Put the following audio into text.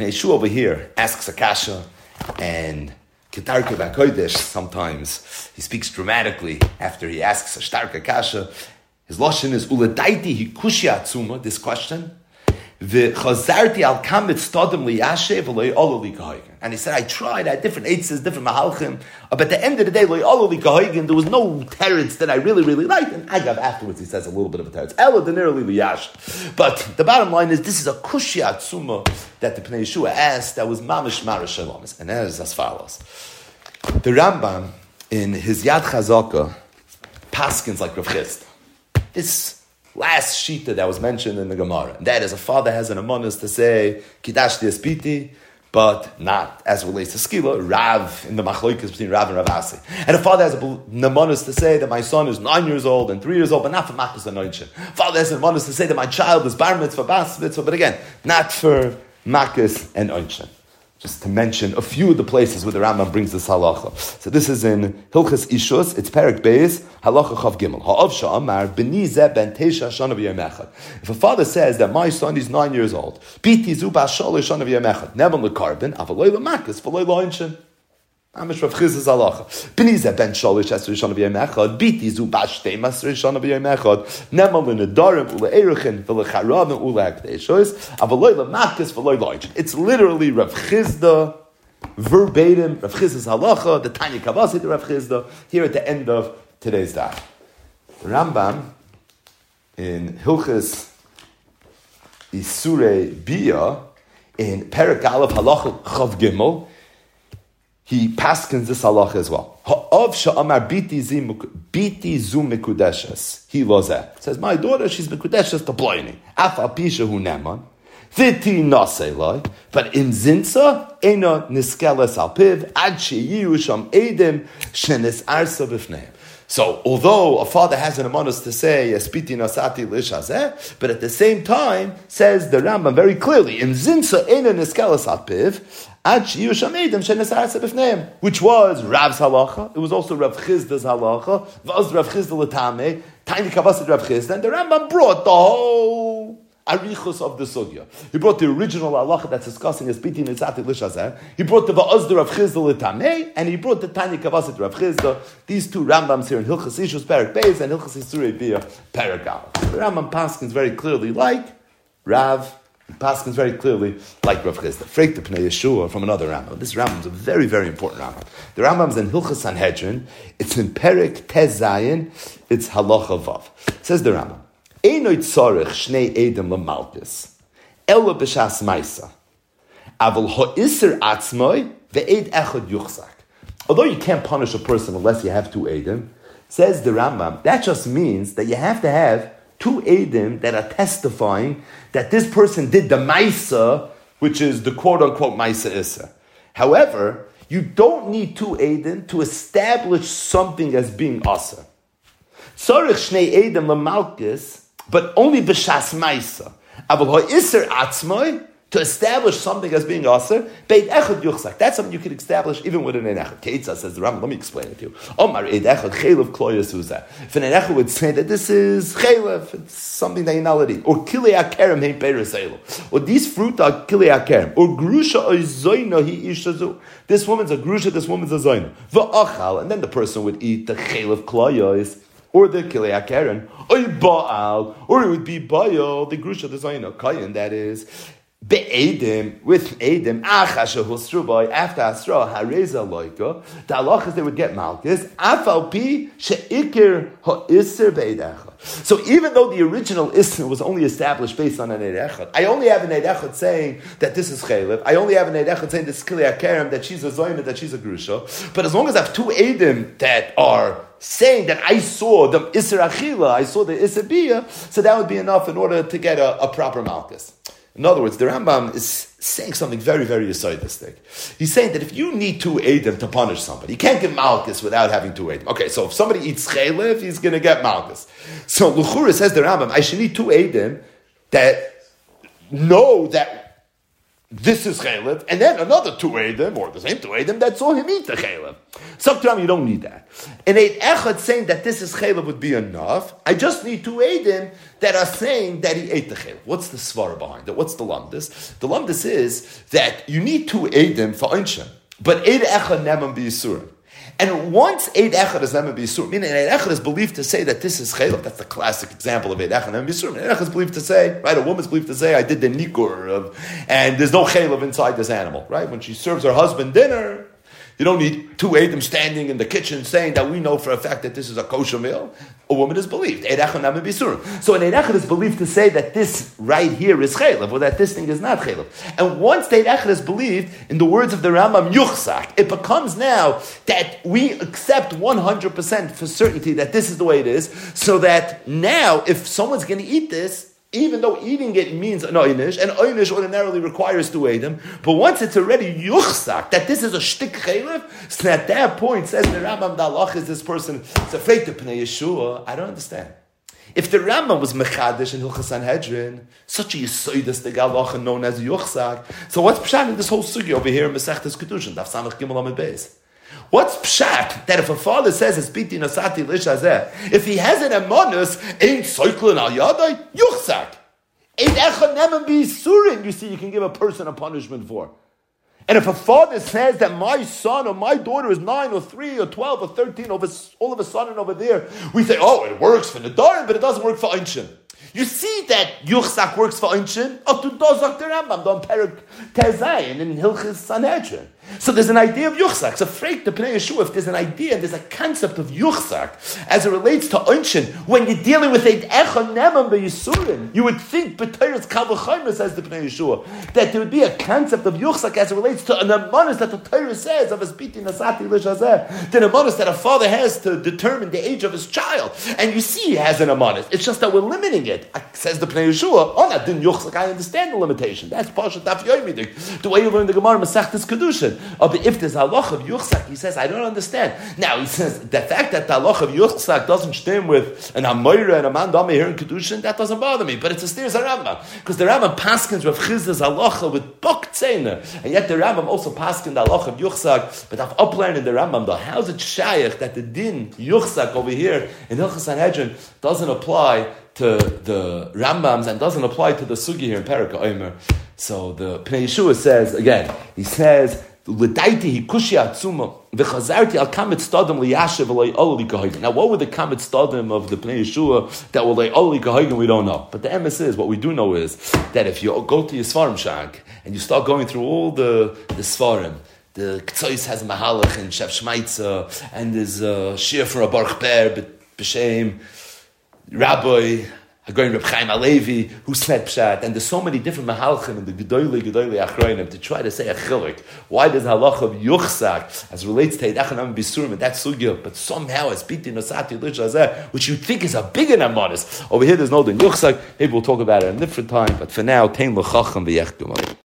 Pnei over here asks Akasha, and Ketarke Kodesh, sometimes he speaks dramatically after he asks a stark Akasha. His lashon is uladaiti hikushi atzuma. This question, V'chazarti al kamet stodem liyashe v'loy li And he said, I tried, I had different eitzes, different mahalchim, uh, but at the end of the day, loy olo li there was no teretz that I really, really liked. And Agav afterwards, he says a little bit of a teretz. Elo denirli liyash. But the bottom line is, this is a kushya atzuma that the Pnei Yehoshua asked that was mamish marish shalomis. And that is as follows. The Rambam, in his Yad Chazaka, paskins like Rav Chist. This last shita that was mentioned in the Gemara. And that is a father has an amonis to say Kidashti Espiti, but not as relates to skila, Rav in the machloikas between Rav and Rav Asi. And a father has a amonis to say that my son is nine years old and three years old, but not for makas and Father has an amonis to say that my child is bar mitzvah, bas mitzvah, but again, not for makas and oinchin just to mention a few of the places where the Rambam brings this halacha. So this is in Hilchas Ishus, it's Perik Beis, halacha chav gimel. Ha'av sha'amar b'nizeh ben teisha shana v'yemechad. If a father says that my son is nine years old, biti zu ba'shol shana v'yemechad, never lekarbin, avaloy l'makas, v'loy lo'inshin. Amish Rav Chiz's halacha. B'nizeh ben sholish esr shana v'yemechad, biti zu ba'shtei masr shana v'yemechad, nemal l'nedarim ule'eruchin v'lecharavim ule'akdeishois, avaloy l'makas v'loy lo'inshin. It's literally Rav Chisda verbatim, Rav Chiz's halacha, the Tanya Kavasi, the Rav Chisda, here at the end of today's daf. Rambam in Hilchas Isure Bia in Perak Aleph Halacha Chav Gimel, he paskins this halacha as well. Ha'ov sha'amar biti zu mikudeshes. He that. Says, my daughter, she's mikudeshes to bloini. Af apisha hu neman. Viti naselai. But in zinsa, ena niskeles alpiv, ad sheyiu sham edim, shenis arsa b'fneim. So, although a father has an amonis to say "Espiti nasati lishazeh," but at the same time says the Rambam very clearly in zinsa ena niskelas alpiv, which was Rav's halacha. It was also Rav Chisda's halacha. Was Rav Chisda l'tame, tiny kavasid Rav Chisda, and the Rambam brought the whole of the sugya. He brought the original halacha that's discussing as biti nitzati lishazeh. He brought the va'azd Rav Chisda l'tame, and he brought the tiny Kavasit Rav Chisda. These two Rambams here in Hilchas Ishus Perak Beis and Hilchas Isurei Bia Perak The Rambam Paskins very clearly like Rav Paskins very clearly, like Rav Chisda. Freik the Pnei Yehoshua from another Rambam. This Rambam is a very, very important Rambam. The Rambam is in Hilchas Sanhedrin. It's in Perik Tez Zayin. It's Halacha Vav. Says the Rambam. Edim lemalkis. Yuchzak. Although you can't punish a person unless you have two edim, says the Rambam, that just means that you have to have two Adim that are testifying that this person did the Maisa, which is the quote unquote Maisa Issa. However, you don't need two Adim to establish something as being Asa. Tzorich Shnei Adim Lamalkis, but only B'Shas Maisa. Aval Ha'isr Atzmoy, to establish something as being aser, beit echad yuchzak. That's something you can establish even with an echad. Keitza says the Rambam. Let me explain it to you. Omar ed echad chaylev kloyas uza. If an echad would say that this is chaylev, it's something that you know eat. Or kilei akerem hein pereselo. Or these fruit are kilei akerem. Or grusha oizoino hi ishazu. This woman's a grusha. This woman's a zoino. Va'achal, and then the person would eat the chaylev kloyas or the kilei akeren, or baal, or it would be baal, the grusha, the zayin, kayin, that is Be'edim, with Edim, Achasha Husrubai, after Asra, Hareza Loika, the halach they would get Malchus, Afal Pi, She'ikir Ha'isr Be'edecha. So even though the original Isra was only established based on an Eidechot, I only have an Eidechot saying that this is Chaylev, I only have an Eidechot saying this is Kili Akerem, that she's a Zoyna, that she's a Grusha, but as long as I have two Edim that are saying that I saw the Isra Achila, I saw the Isra Bia, so that would be enough in order to get a, a proper Malchus. In other words, the Rambam is saying something very, very acidistic. He's saying that if you need two Adim to punish somebody, you can't get Malchus without having two Adim. Okay, so if somebody eats Chaylev, he's going to get Malchus. So Luchura says the Rambam, I should need two Adim that know that this is chaylev, and then another two edim, or the same two edim, that saw him eat the chaylev. Sometimes you don't need that. And eight echad saying that this is chaylev would be enough. I just need two edim that are saying that he ate the chaylev. What's the svara behind it? What's the lumdis? The lumdis is that you need two edim for einshem, but eight echad nemam b'yisurim. And once Eid Echad is Nema B'Yisur, meaning Eid Echad is believed to say that this is Chelach, that's the classic example of Eid Echad Nema B'Yisur. Eid Echad is believed to say, right, a woman's believed to say, I did the Nikur of, and there's no Chelav inside this animal, right? When she serves her husband dinner, you don't need two Adam standing in the kitchen saying that we know for a fact that this is a kosher meal. A woman is believed. So an Eidechad is believed to say that this right here is chaylev, or that this thing is not chaylev. And once the Eidechad is believed, in the words of the Rambam, yuchsak, it becomes now that we accept 100% for certainty that this is the way it is, so that now if someone's going to eat this, even though eating it means an oynish, and oynish ordinarily requires to eat them, but once it's already yuchsak, that this is a shtik chaylev, so at that point, says the Rambam Dalach is this person, it's afraid to pnei Yehoshua, I don't understand. If the Rambam was Mechadish in Hilchas Sanhedrin, such a Yisoidus the Galacha known as Yuchsak, so what's pshat in this whole sugi over here in Mesechtes Kedushin, Daf Samach Gimel Amid Beis? What's pshat that if a father says it's biti nasati lishazeh, if he has an emonus, ain't cycling al yadai, yuchzak. Ain't echanem be surin, you see, you can give a person a punishment for. And if a father says that my son or my daughter is nine or three or twelve or thirteen, over, all of a sudden over there, we say, oh, it works for Nadarim, but it doesn't work for Einshin. You see that Yuchzak works for Einshin, or oh, to Dozak the Rambam, Don Perik Tezayin in Hilchis Sanhedrin. So there's an idea of yuchzak. So freak the Pnei Yehoshua, if there's an idea, there's a concept of yuchzak as it relates to unshin, when you're dealing with a echon nemam b'yisurin, you would think b'tayras kavachaymer says the Pnei Yehoshua, that there would be a concept of yuchzak as it relates to an amonis that the Torah says of a spiti nasati l'shazeh, the amonis that a father has to determine the age of his child. And you see he has an amonis. It's just that we're limiting it. Says the Pnei Yehoshua, oh, that didn't yuchzak, I understand the limitation. That's Pasha Daf The way you learn the Gemara Masechtas Kedushin. Oh, but if there's halach of yuchsak, he says, I don't understand. Now, he says, the fact that the halach of yuchsak doesn't stem with an amoira and a mandame here in Kedushin, that doesn't bother me. But it's a steers Rambam. Because the Rambam paskins Rav Chisda's halacha with bok. And yet the Rambam also paskin the halach of yuchsak. But I've uplearned in the Rambam, though, how's it shaykh that the din yuchsak over here in Hilchas Sanhedrin doesn't apply to the Rambams and doesn't apply to the Sugi here in Perika Omer. So the Pnei Yehoshua says, again, he says, L'daiti hikushi atzuma v'chazarti al kamet stadim liyashiv v'lei oli kahagin. Now, what were the kamet stadim of the Pnei Yehoshua that were lei oli kahagin? We don't know. But the MS is what we do know is that if you go to your svarim shag and you start going through all the the svarim. The Ktsois has Mahalach and Shev Shmaitza, and there's a Shir for a Baruch Ber, B'Shem, Rabbi, going Reb Chaim Alevi, who said Pshat, and there's so many different Mahalchim in the Gedoyle Gedoyle Achroinim to try to say a chilik. Why does halach of Yuchsak, as relates to Eidachanam Bisurim, and that's Sugya, but somehow it's Biti Nosati Lish which you think is a bigger Namanis. Over here there's no the Yuchsak, maybe we'll talk about it in a different time, but for now, Tein L'chacham V'yech